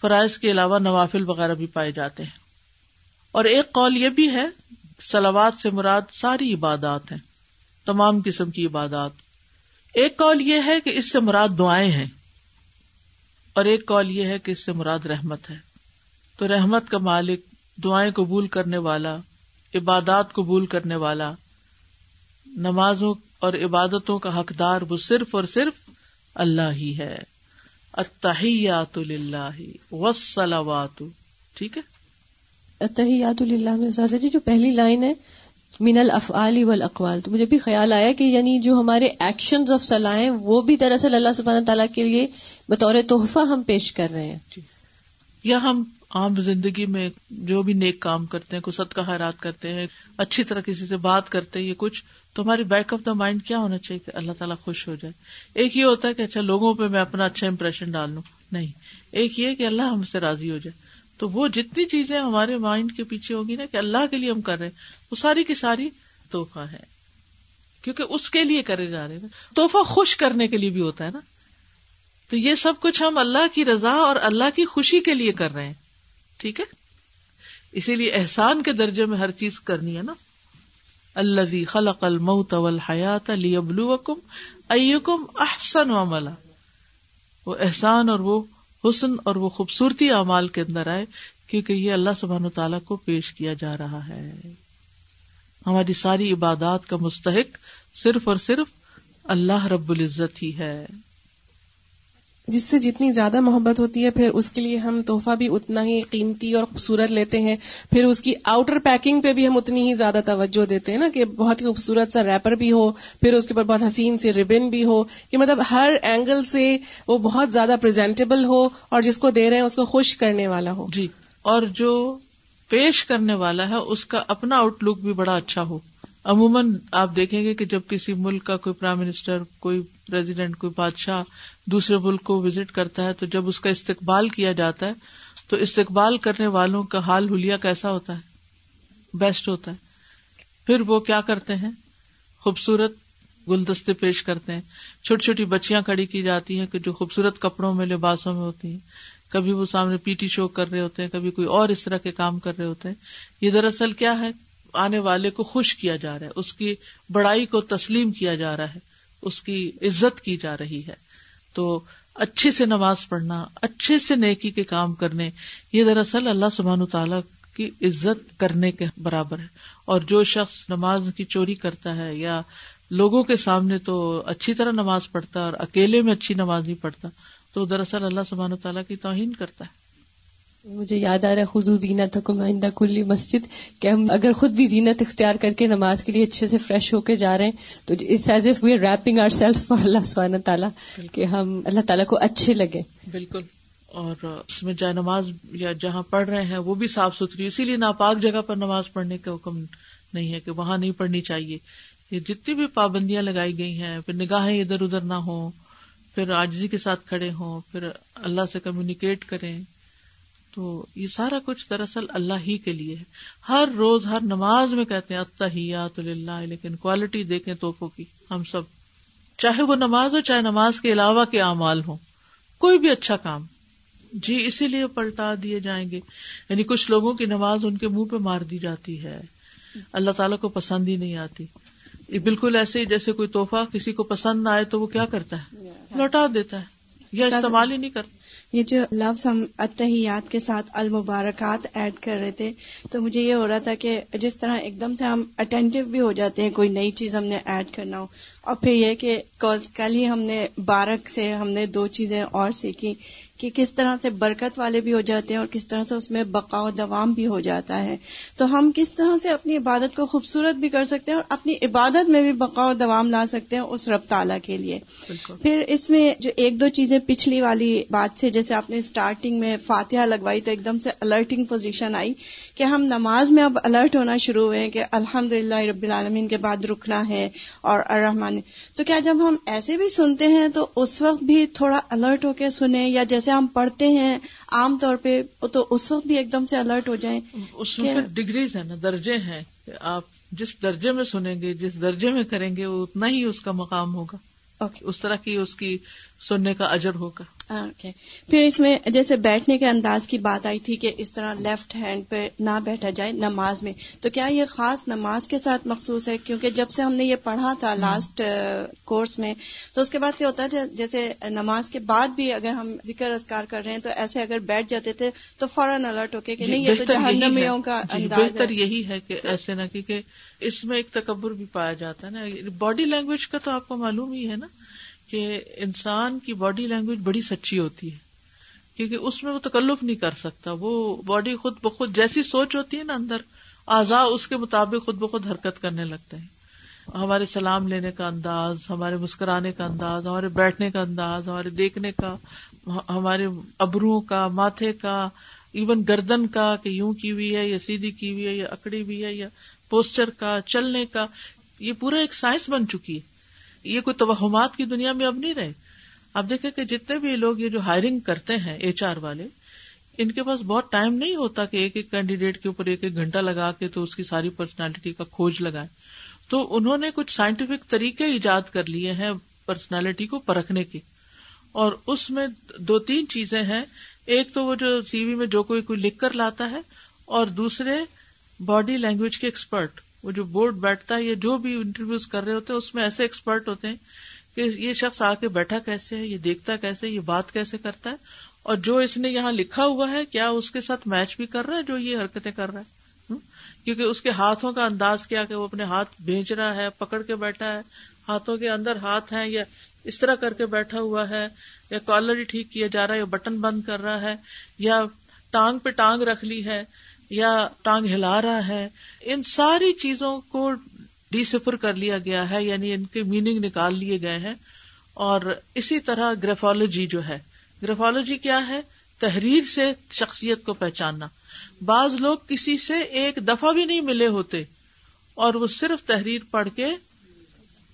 فرائض کے علاوہ نوافل وغیرہ بھی پائے جاتے ہیں۔ اور ایک قول یہ بھی ہے سلوات سے مراد ساری عبادات ہیں، تمام قسم کی عبادات۔ ایک کال یہ ہے کہ اس سے مراد دعائیں ہیں۔ اور ایک کال یہ ہے کہ اس سے مراد رحمت ہے۔ تو رحمت کا مالک، دعائیں قبول کرنے والا، عبادات قبول کرنے والا نمازوں اور عبادتوں کا حقدار وہ صرف اور صرف اللہ ہی ہے۔ اتحیات اللہ وسلوات ٹھیک ہے؟ اتحیات اللہ میں جی جو پہلی لائن ہے من الافعال والاقوال۔ تو مجھے بھی خیال آیا کہ یعنی جو ہمارے ایکشنز آف صلاح وہ بھی دراصل اللہ سبحانہ تعالیٰ کے لیے بطور تحفہ ہم پیش کر رہے ہیں۔ جی۔ یا ہم عام زندگی میں جو بھی نیک کام کرتے ہیں کچھ کا حیرات کرتے ہیں، اچھی طرح کسی سے بات کرتے ہیں، یہ کچھ، تو ہماری بیک آف دا مائنڈ کیا ہونا چاہیے کہ اللہ تعالیٰ خوش ہو جائے؟ ایک یہ ہوتا ہے کہ اچھا لوگوں پہ میں اپنا اچھا امپریشن ڈال لوں۔ نہیں، ایک یہ کہ اللہ ہم سے راضی ہو جائے۔ تو وہ جتنی چیزیں ہمارے مائنڈ کے پیچھے ہوگی نا کہ اللہ کے لیے ہم کر رہے ہیں، وہ ساری کی ساری توحفہ ہے۔ کیونکہ اس کے لیے کرے جا رہے ہیں۔ توحفہ خوش کرنے کے لیے بھی ہوتا ہے نا۔ تو یہ سب کچھ ہم اللہ کی رضا اور اللہ کی خوشی کے لیے کر رہے ہیں۔ ٹھیک ہے؟ اسی لیے احسان کے درجے میں ہر چیز کرنی ہے نا۔ اللہ خلق الموت والحیات لیبلوکم ایکم احسن عملا۔ وہ احسان اور وہ حسن اور وہ خوبصورتی اعمال کے اندر آئے، کیونکہ یہ اللہ سبحان تعالیٰ کو پیش کیا جا رہا ہے۔ ہماری ساری عبادات کا مستحق صرف اور صرف اللہ رب العزت ہی ہے۔ جس سے جتنی زیادہ محبت ہوتی ہے، پھر اس کے لیے ہم تحفہ بھی اتنا ہی قیمتی اور خوبصورت لیتے ہیں۔ پھر اس کی آؤٹر پیکنگ پہ بھی ہم اتنی ہی زیادہ توجہ دیتے ہیں نا کہ بہت ہی خوبصورت سا ریپر بھی ہو، پھر اس کے اوپر بہت حسین سے ریبن بھی ہو، کہ مطلب ہر اینگل سے وہ بہت زیادہ پرزینٹیبل ہو اور جس کو دے رہے ہیں اس کو خوش کرنے والا ہو۔ جی اور جو پیش کرنے والا ہے، اس کا اپنا آؤٹ لک بھی بڑا اچھا ہو۔ عموماً آپ دیکھیں گے کہ جب کسی ملک کا کوئی پرائم منسٹر کوئی پریزیڈنٹ کوئی بادشاہ دوسرے ملک کو وزٹ کرتا ہے تو جب اس کا استقبال کیا جاتا ہے تو استقبال کرنے والوں کا حال حلیہ کیسا ہوتا ہے؟ بیسٹ ہوتا ہے۔ پھر وہ کیا کرتے ہیں؟ خوبصورت گلدستے پیش کرتے ہیں۔ چھوٹی چھوٹی بچیاں کھڑی کی جاتی ہیں کہ جو خوبصورت کپڑوں میں لباسوں میں ہوتی ہیں۔ کبھی وہ سامنے پی ٹی شو کر رہے ہوتے ہیں، کبھی کوئی اور اس طرح کے کام کر رہے ہوتے ہیں۔ یہ دراصل کیا ہے؟ آنے والے کو خوش کیا جا رہا ہے۔ اس کی بڑائی کو تسلیم کیا جا رہا ہے۔ اس کی عزت کی جا رہی ہے۔ تو اچھے سے نماز پڑھنا، اچھے سے نیکی کے کام کرنے، یہ دراصل اللہ سبحان تعالیٰ کی عزت کرنے کے برابر ہے۔ اور جو شخص نماز کی چوری کرتا ہے یا لوگوں کے سامنے تو اچھی طرح نماز پڑھتا اور اکیلے میں اچھی نماز نہیں پڑھتا، تو دراصل اللہ سبحان تعالیٰ کی توہین کرتا ہے۔ مجھے یاد آ رہا ہے خود زینت حکم آئندہ کلی مسجد، کہ ہم اگر خود بھی زینت اختیار کر کے نماز کے لیے اچھے سے فریش ہو کے جا رہے ہیں، تو it's as if we are wrapping our self for اللہ سبحانہ تعالیٰ کہ ہم اللہ تعالیٰ کو اچھے لگے۔ بالکل۔ اور اس میں جائے نماز یا جہاں پڑھ رہے ہیں، وہ بھی صاف ستھری، اسی لیے ناپاک جگہ پر نماز پڑھنے کا حکم نہیں ہے کہ وہاں نہیں پڑھنی چاہیے۔ یہ جتنی بھی پابندیاں لگائی گئی ہیں، پھر نگاہیں ادھر ادھر نہ ہوں، پھر آجزی کے ساتھ کھڑے ہوں، پھر اللہ سے کمیونیکیٹ کریں۔ تو یہ سارا کچھ دراصل اللہ ہی کے لیے ہے۔ ہر روز ہر نماز میں کہتے ہیں اتحیات اللہ لیکن کوالٹی دیکھیں توفوں کی۔ ہم سب چاہے وہ نماز ہو چاہے نماز کے علاوہ کے اعمال ہوں۔ کوئی بھی اچھا کام۔ جی اسی لیے پلٹا دیے جائیں گے۔ یعنی کچھ لوگوں کی نماز ان کے منہ پہ مار دی جاتی ہے۔ اللہ تعالیٰ کو پسند ہی نہیں آتی۔ یہ بالکل ایسے ہی جیسے کوئی توحفہ کسی کو پسند نہ آئے تو وہ کیا کرتا ہے؟ لوٹا دیتا ہے یا استعمال ہی نہیں کرتا۔ یہ جو لفظ ہم اتحیات کے ساتھ المبارکات ایڈ کر رہے تھے، تو مجھے یہ ہو رہا تھا کہ جس طرح ایک دم سے ہم اٹینٹیو بھی ہو جاتے ہیں، کوئی نئی چیز ہم نے ایڈ کرنا ہو۔ اور پھر یہ کہ کل ہی ہم نے بارک سے ہم نے دو چیزیں اور سیکھی کہ کس طرح سے برکت والے بھی ہو جاتے ہیں اور کس طرح سے اس میں بقا و دوام بھی ہو جاتا ہے۔ تو ہم کس طرح سے اپنی عبادت کو خوبصورت بھی کر سکتے ہیں اور اپنی عبادت میں بھی بقا و دوام لا سکتے ہیں اس رب تعالیٰ کے لیے۔ پھر اس میں جو ایک دو چیزیں پچھلی والی بات سے جیسے آپ نے اسٹارٹنگ میں فاتحہ لگوائی تو ایک دم سے الرٹنگ پوزیشن آئی کہ ہم نماز میں اب الرٹ ہونا شروع ہوئے کہ الحمد رب العالمین کے بعد رکنا ہے اور الرحمان تو کیا جب ہم ایسے بھی سنتے ہیں تو اس وقت بھی تھوڑا الرٹ ہو کے سنیں یا جیسے ہم پڑھتے ہیں عام طور پہ تو اس وقت بھی ایک دم سے الرٹ ہو جائیں اس میں ڈگریز ہے نا درجے ہیں۔ آپ جس درجے میں سنیں گے جس درجے میں کریں گے وہ اتنا ہی اس کا مقام ہوگا۔ اس طرح کی اس کی سننے کا اجر ہوگا۔ اوکے پھر اس میں جیسے بیٹھنے کے انداز کی بات آئی تھی کہ اس طرح لیفٹ ہینڈ پہ نہ بیٹھا جائے نماز میں تو کیا یہ خاص نماز کے ساتھ مخصوص ہے؟ کیونکہ جب سے ہم نے یہ پڑھا تھا لاسٹ کورس میں تو اس کے بعد یہ ہوتا تھا جیسے نماز کے بعد بھی اگر ہم ذکر اذکار کر رہے ہیں تو ایسے اگر بیٹھ جاتے تھے تو فوراً الرٹ ہو کے کہ جی، نہیں یہ تو جہنمیوں کا جی، انداز بہتر یہی ہے کہ ایسے نہ کیونکہ اس میں ایک تکبر بھی پایا جاتا ہے نا۔ باڈی لینگویج کا تو آپ کو معلوم ہی ہے نا۔ کہ انسان کی باڈی لینگویج بڑی سچی ہوتی ہے، کیونکہ اس میں وہ تکلف نہیں کر سکتا، وہ باڈی خود بخود جیسی سوچ ہوتی ہے نا اندر آزا اس کے مطابق خود بخود حرکت کرنے لگتے ہیں۔ ہمارے سلام لینے کا انداز، ہمارے مسکرانے کا انداز، ہمارے بیٹھنے کا انداز، ہمارے دیکھنے کا، ہمارے ابرو کا، ماتھے کا ایون گردن کا کہ یوں کی ہوئی ہے یا سیدھی کی ہوئی ہے یا اکڑی ہوئی ہے یا پوسچر کا، چلنے کا، یہ پورا ایک سائنس بن چکی ہے۔ یہ کوئی توہمات کی دنیا میں اب نہیں رہے۔ اب دیکھیں کہ جتنے بھی لوگ یہ جو ہائرنگ کرتے ہیں ایچ آر والے، ان کے پاس بہت ٹائم نہیں ہوتا کہ ایک ایک کینڈیڈیٹ کے اوپر ایک ایک گھنٹہ لگا کے تو اس کی ساری پرسنالٹی کا کھوج لگائے۔ تو انہوں نے کچھ سائنٹیفک طریقے ایجاد کر لیے ہیں پرسنالٹی کو پرکھنے کے۔ اور اس میں دو تین چیزیں ہیں۔ ایک تو وہ جو سی وی میں جو کوئی کوئی لکھ کر لاتا ہے اور دوسرے باڈی لینگویج کے ایکسپرٹ وہ جو بورڈ بیٹھتا ہے یا جو بھی انٹرویوز کر رہے ہوتے ہیں، اس میں ایسے ایکسپرٹ ہوتے ہیں کہ یہ شخص آ کے بیٹھا کیسے ہے، یہ دیکھتا کیسے یہ بات کیسے کرتا ہے، اور جو اس نے یہاں لکھا ہوا ہے، کیا اس کے ساتھ میچ بھی کر رہا ہے، جو یہ حرکتیں کر رہا ہے؟ کیونکہ اس کے ہاتھوں کا انداز کیا کہ وہ اپنے ہاتھ بھیج رہا ہے، پکڑ کے بیٹھا ہے، ہاتھوں کے اندر ہاتھ ہیں یا اس طرح کر کے بیٹھا ہوا ہے، یا کالر ہی ٹھیک کیا جا رہا ہے، یا بٹن بند کر رہا ہے، یا ٹانگ پہ ٹانگ رکھ لی ہے، یا ٹانگ ہلا رہا ہے ان ساری چیزوں کو ڈی سفر کر لیا گیا ہے یعنی ان کے میننگ نکال لیے گئے ہیں۔ اور اسی طرح گرافالوجی جو ہے گرافالوجی کیا ہے؟ تحریر سے شخصیت کو پہچاننا۔ بعض لوگ کسی سے ایک دفعہ بھی نہیں ملے ہوتے، اور وہ صرف تحریر پڑھ کے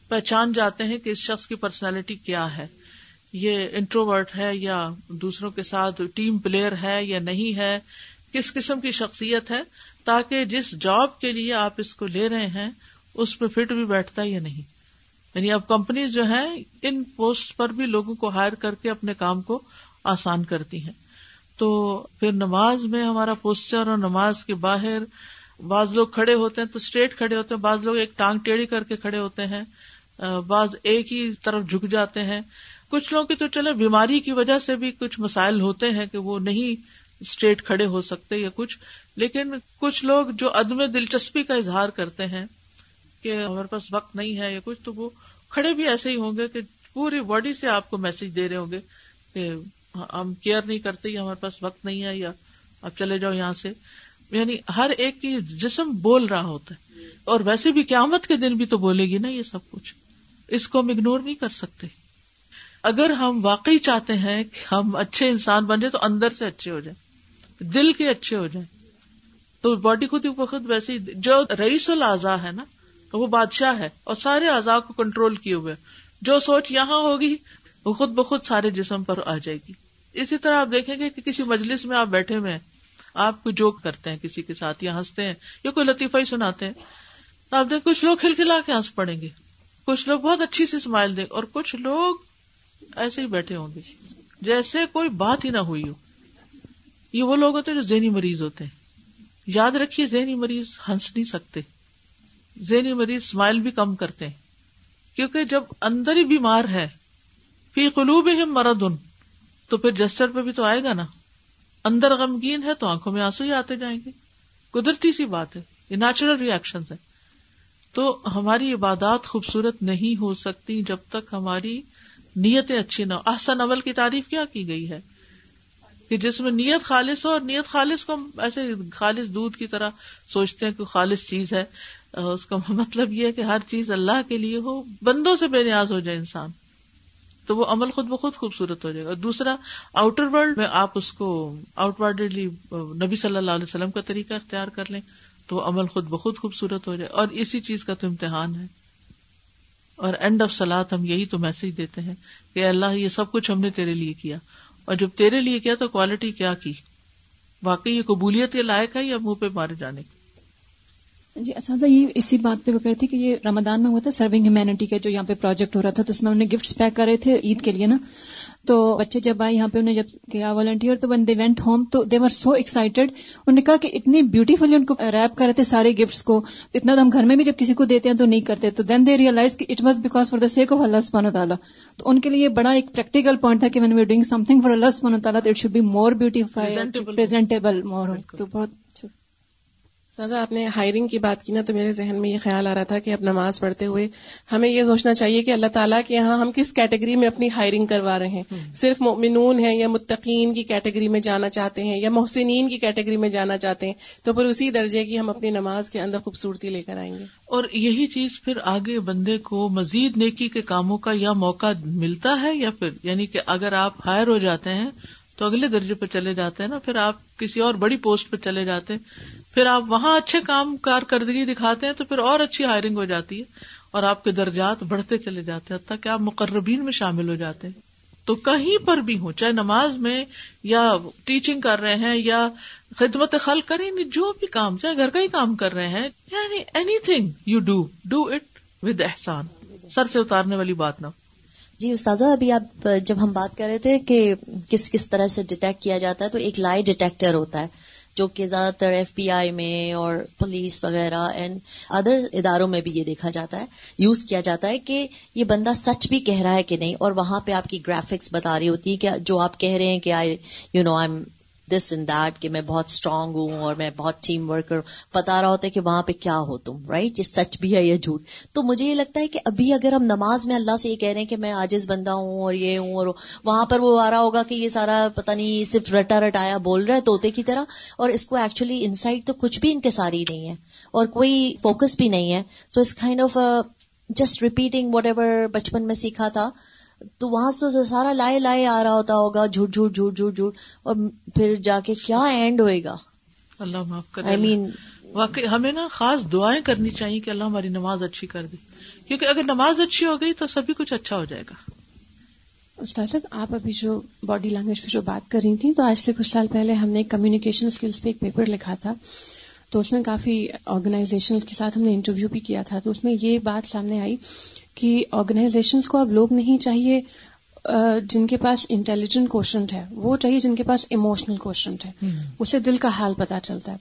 پہچان جاتے ہیں کہ اس شخص کی پرسنالٹی کیا ہے۔ یہ انٹروورٹ ہے یا دوسروں کے ساتھ ٹیم پلیئر ہے یا نہیں ہے، کس قسم کی شخصیت ہے؟ تاکہ جس جاب کے لیے آپ اس کو لے رہے ہیں، اس پہ فٹ بھی بیٹھتا ہے یا نہیں؟ یعنی اب کمپنیز جو ہیں، ان پوسٹ پر بھی لوگوں کو ہائر کر کے اپنے کام کو آسان کرتی ہیں۔ تو پھر نماز میں ہمارا پوسچر اور نماز کے باہر بعض لوگ کھڑے ہوتے ہیں تو اسٹریٹ کھڑے ہوتے ہیں، بعض لوگ ایک ٹانگ ٹیڑھی کر کے کھڑے ہوتے ہیں بعض ایک ہی طرف جھک جاتے ہیں۔ کچھ لوگ کی تو چلے بیماری کی وجہ سے بھی کچھ مسائل ہوتے ہیں کہ وہ نہیں اسٹریٹ کھڑے ہو سکتے یا کچھ۔ لیکن کچھ لوگ جو عدم دلچسپی کا اظہار کرتے ہیں کہ ہمارے پاس وقت نہیں ہے یا کچھ، تو وہ کھڑے بھی ایسے ہی ہوں گے کہ پوری باڈی سے آپ کو میسج دے رہے ہوں گے کہ ہم کیئر نہیں کرتے یا ہمارے پاس وقت نہیں ہے یا آپ چلے جاؤ یہاں سے۔ یعنی ہر ایک کی جسم بول رہا ہوتا ہے۔ اور ویسے بھی قیامت کے دن بھی تو بولے گی نا یہ سب کچھ۔ اس کو ہم اگنور نہیں کر سکتے۔ اگر ہم واقعی چاہتے ہیں کہ ہم اچھے انسان بن جائے تو اندر سے اچھے ہو جائیں۔ دل کے اچھے ہو جائیں۔ تو باڈی خود ہی خود ویسی جو رئیس العضا ہے نا، وہ بادشاہ ہے اور سارے اعضاء کو کنٹرول کیے ہوئے جو سوچ یہاں ہوگی، وہ خود بخود سارے جسم پر آ جائے گی۔ اسی طرح آپ دیکھیں گے کہ کسی مجلس میں آپ بیٹھے ہوئے ہیں، آپ کو جوک کرتے ہیں، کسی کے ساتھ یا ہنستے ہیں، یا کوئی لطیفہ ہی سناتے ہیں۔ تو آپ دیکھ کچھ لوگ کھل کھلا کے ہنس پڑیں گے۔ کچھ لوگ بہت اچھی سی اسمائل دیں اور کچھ لوگ ایسے ہی بیٹھے ہوں گے۔ جیسے کوئی بات ہی نہ ہوئی ہو۔ یہ وہ لوگ ہوتے ہیں جو ذہنی مریض ہوتے ہیں۔ یاد رکھیے ذہنی مریض ہنس نہیں سکتے۔ ذہنی مریض اسمائل بھی کم کرتے ہیں۔ کیونکہ جب اندر ہی بیمار ہے، فی قلوب ہی مرد ان تو پھر جسٹر پہ بھی تو آئے گا نا۔ اندر غمگین ہے تو آنکھوں میں آنسو ہی آتے جائیں گے۔ قدرتی سی بات ہے، یہ نیچرل ریئیکشن ہے تو ہماری عبادات خوبصورت نہیں ہو سکتی جب تک ہماری نیتیں اچھی نہ ہو احسن عمل کی تعریف کیا کی گئی ہے؟ کہ جس میں نیت خالص ہو اور نیت خالص کو ہم ایسے خالص دودھ کی طرح سوچتے ہیں کہ خالص چیز ہے اس کا (laughs) مطلب یہ ہے کہ ہر چیز اللہ کے لیے ہو، بندوں سے بے نیاز ہو جائے انسان، تو وہ عمل خود بخود خوبصورت ہو جائے گا۔ دوسرا آؤٹر ورلڈ میں آپ اس کو آؤٹ ورڈلی نبی صلی اللہ علیہ وسلم کا طریقہ اختیار کر لیں تو وہ عمل خود بخود خوبصورت ہو جائے۔ اور اسی چیز کا تو امتحان ہے۔ اور اینڈ آف سلاد ہم یہی تو میسج دیتے ہیں کہ اللہ، یہ سب کچھ ہم نے تیرے لیے کیا۔ اور جب تیرے لیے کیا تو کوالٹی کیا کی؟ واقعی یہ قبولیت کے لائق ہے یا منہ پہ مارے جانے کی؟ جی اساتذہ یہ اسی بات پہ وہ کرتی کہ یہ رمضان میں ہوا تھا سرونگ ہیومینٹی کا جو یہاں پہ پروجیکٹ ہو رہا تھا تو اس میں انہوں نے گفٹ پیک کر رہے تھے عید کے لیے نا۔ تو بچے جب آئے یہاں پہ انہیں جب کیا والنٹیئر تو ون دے وینٹ ہوم تو دے ور سو ایکسائٹیڈ انہوں نے کہا کہ اتنی بیوٹیفلی ان کو ریپ کر رہے تھے سارے گفٹس کو۔ اتنا تو ہم گھر میں بھی جب کسی کو دیتے ہیں تو نہیں کرتے۔ تو دین دے ریئلائز کہ it was because for the sake of اللہ سبحانہ تعالیٰ تو ان کے لیے بڑا ایک پریکٹیکل پوائنٹ تھا کہ when we doing something for اللہ سبحانہ تعالیٰ it should be more beautiful more تو بہت سازا آپ نے ہائرنگ کی بات کی نا تو میرے ذہن میں یہ خیال آ رہا تھا کہ اب نماز پڑھتے ہوئے ہمیں یہ سوچنا چاہیے کہ اللہ تعالیٰ کے یہاں ہم کس کیٹیگری میں اپنی ہائرنگ کروا رہے ہیں؟ صرف مؤمنون ہیں یا متقین کی کیٹیگری میں جانا چاہتے ہیں یا محسنین کی کیٹیگری میں جانا چاہتے ہیں؟ تو پھر اسی درجے کی ہم اپنی نماز کے اندر خوبصورتی لے کر آئیں گے۔ اور یہی چیز پھر آگے بندے کو مزید نیکی کے کاموں کا یا موقع ملتا ہے یا پھر؟ یعنی کہ اگر آپ ہائر ہو جاتے ہیں تو اگلے درجے پہ چلے جاتے ہیں نا، پھر آپ کسی اور بڑی پوسٹ پہ چلے جاتے ہیں، پھر آپ وہاں اچھے کام کارکردگی دکھاتے ہیں تو پھر اور اچھی ہائرنگ ہو جاتی ہے اور آپ کے درجات بڑھتے چلے جاتے ہیں کہ آپ مقربین میں شامل ہو جاتے ہیں۔ تو کہیں پر بھی ہوں، چاہے نماز میں یا ٹیچنگ کر رہے ہیں یا خدمت خل کریں جو بھی کام، چاہے گھر کا ہی کام کر رہے ہیں یعنی anything you do do it with احسان۔ سر سے اتارنے والی بات نہ جی استاذہ، ابھی آپ، جب ہم بات کر رہے تھے کہ کس کس طرح سے ڈیٹیکٹ کیا جاتا ہے، تو ایک لائی ڈیٹیکٹر ہوتا ہے، جو کہ زیادہ تر ایف بی آئی میں اور پولیس وغیرہ اینڈ ادر اداروں میں بھی یہ دیکھا جاتا ہے یوز کیا جاتا ہے کہ یہ بندہ سچ بھی کہہ رہا ہے کہ نہیں، اور وہاں پہ آپ کی گرافکس بتا رہی ہوتی ہے کہ جو آپ کہہ رہے ہیں کہ آئی you know I this in that کہ میں بہت اسٹرانگ ہوں اور میں بہت ٹیم ورکر پتا رہا ہوتا ہے کہ وہاں پہ کیا ہو تم رائٹ یہ سچ بھی ہے یہ جھوٹ؟ تو مجھے یہ لگتا ہے کہ ابھی اگر ہم نماز میں اللہ سے یہ کہہ رہے ہیں کہ میں آجز بندہ ہوں اور یہ ہوں اور وہاں پر وہ آ رہا ہوگا کہ یہ سارا پتا نہیں صرف رٹا رٹایا بول رہا ہے توتے کی طرح، اور اس کو ایکچولی ان سائڈ تو کچھ بھی ان کے ساری نہیں ہے اور کوئی فوکس بھی نہیں ہے۔ So us kind of just repeating whatever بچپن میں سیکھا تھا۔ تو وہاں سے سارا لائے لائے آ رہا ہوتا ہوگا جھوٹ جھوٹ جھوٹ جھوٹ جھوٹ اور پھر جا کے کیا اینڈ ہوئے گا؟ اللہ معاف کر آئی مین واقعی ہمیں نا خاص دعائیں کرنی چاہیے کہ اللہ ہماری نماز اچھی کر دے۔ کیونکہ اگر نماز اچھی ہو گئی تو سبھی کچھ اچھا ہو جائے گا۔ استاد آپ ابھی جو باڈی لینگویج پہ جو بات کر رہی تھی تو آج سے کچھ سال پہلے ہم نے کمیونیکیشن اسکلس پہ ایک پیپر لکھا تھا۔ تو اس میں کافی آرگنائزیشن کے ساتھ ہم نے انٹرویو بھی کیا تھا۔ تو اس میں یہ بات سامنے آئی کہ آرگنائزیشن کو اب لوگ نہیں چاہیے جن کے پاس انٹیلیجنٹ کوشچنٹ ہے وہ چاہیے جن کے پاس ایموشنل کوشچنٹ ہے۔ اسے دل کا حال پتا چلتا ہے۔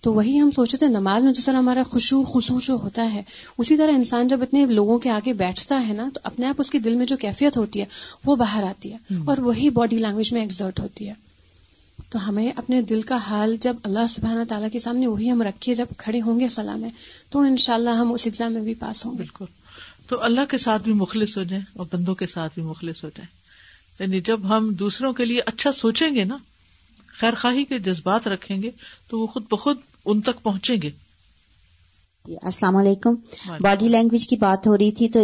تو وہی ہم سوچتے تھے نماز میں جس طرح ہمارا خوشو خصو جو ہوتا ہے اسی طرح انسان جب اتنے لوگوں کے آگے بیٹھتا ہے نا تو اپنے آپ اس کے دل میں جو کیفیت ہوتی ہے وہ باہر آتی ہے۔ اور وہی باڈی لینگویج میں ایگزرٹ ہوتی ہے۔ تو ہمیں اپنے دل کا حال جب اللہ سبحانہ تعالیٰ کے سامنے وہی ہم رکھیے جب کھڑے ہوں گے سلام میں تو انشاءاللہ ہم اس ایگزام میں بھی پاس ہوں بالکل۔ تو اللہ کے ساتھ بھی مخلص ہو جائیں اور بندوں کے ساتھ بھی مخلص ہو جائیں۔ یعنی جب ہم دوسروں کے لیے اچھا سوچیں گے نا خیر خواہی کے جذبات رکھیں گے تو وہ خود بخود ان تک پہنچیں گے۔ السلام علیکم۔ باڈی لینگویج کی بات ہو رہی تھی تو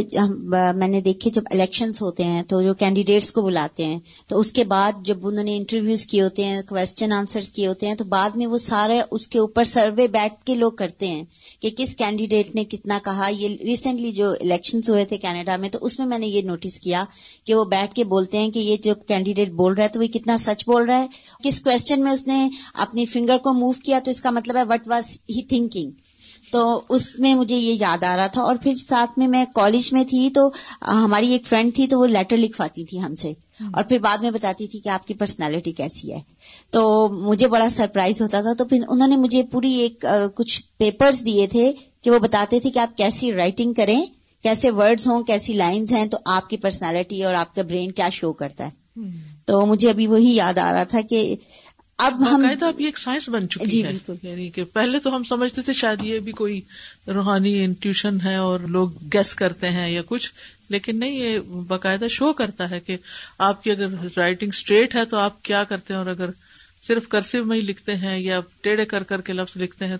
میں نے دیکھے جب الیکشنز ہوتے ہیں تو جو کینڈیڈیٹس کو بلاتے ہیں تو اس کے بعد جب انہوں نے انٹرویوز کیے ہوتے ہیں کوشچن آنسر کیے ہوتے ہیں تو بعد میں وہ سارے اس کے اوپر سروے بیٹھ کے لوگ کرتے ہیں۔ کہ کس کینڈیڈیٹ نے کتنا کہا، یہ ریسنٹلی جو الیکشن ہوئے تھے کینیڈا میں، تو اس میں میں نے یہ نوٹس کیا کہ وہ بیٹھ کے بولتے ہیں کہ یہ جو کینڈیڈیٹ بول رہا ہے تو وہ کتنا سچ بول رہا ہے۔ کس کوشچن میں اس نے اپنی فنگر کو موو کیا تو اس کا مطلب ہے وٹ واز ہی تھنکنگ تو اس میں مجھے یہ یاد آ رہا تھا اور پھر ساتھ میں میں کالج میں تھی تو ہماری ایک فرینڈ تھی تو وہ لیٹر لکھواتی تھی ہم سے۔ اور پھر بعد میں بتاتی تھی کہ آپ کی پرسنالٹی کیسی ہے۔ تو مجھے بڑا سرپرائز ہوتا تھا تو پھر انہوں نے مجھے پوری ایک کچھ پیپرز دیے تھے کہ وہ بتاتے تھے کہ آپ کیسی رائٹنگ کریں کیسے ورڈز ہوں کیسی لائنز ہیں تو آپ کی پرسنالٹی اور آپ کا برین کیا شو کرتا ہے۔ تو مجھے ابھی وہی یاد آ رہا تھا کہ اب ہم اب یہ ایک سائنس بن چکی جی ہے۔ یعنی کہ پہلے تو ہم سمجھتے تھے شاید یہ بھی کوئی روحانی انٹیوشن ہے اور لوگ گیس کرتے ہیں یا کچھ لیکن نہیں یہ باقاعدہ شو کرتا ہے کہ آپ کی اگر رائٹنگ اسٹریٹ ہے تو آپ کیا کرتے ہیں اور اگر صرف کرسو میں ہی لکھتے ہیں یا ٹیڑھے کر کر کے لفظ لکھتے ہیں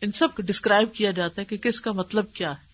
ان سب کو ڈسکرائب کیا جاتا ہے کہ کس کا مطلب کیا ہے۔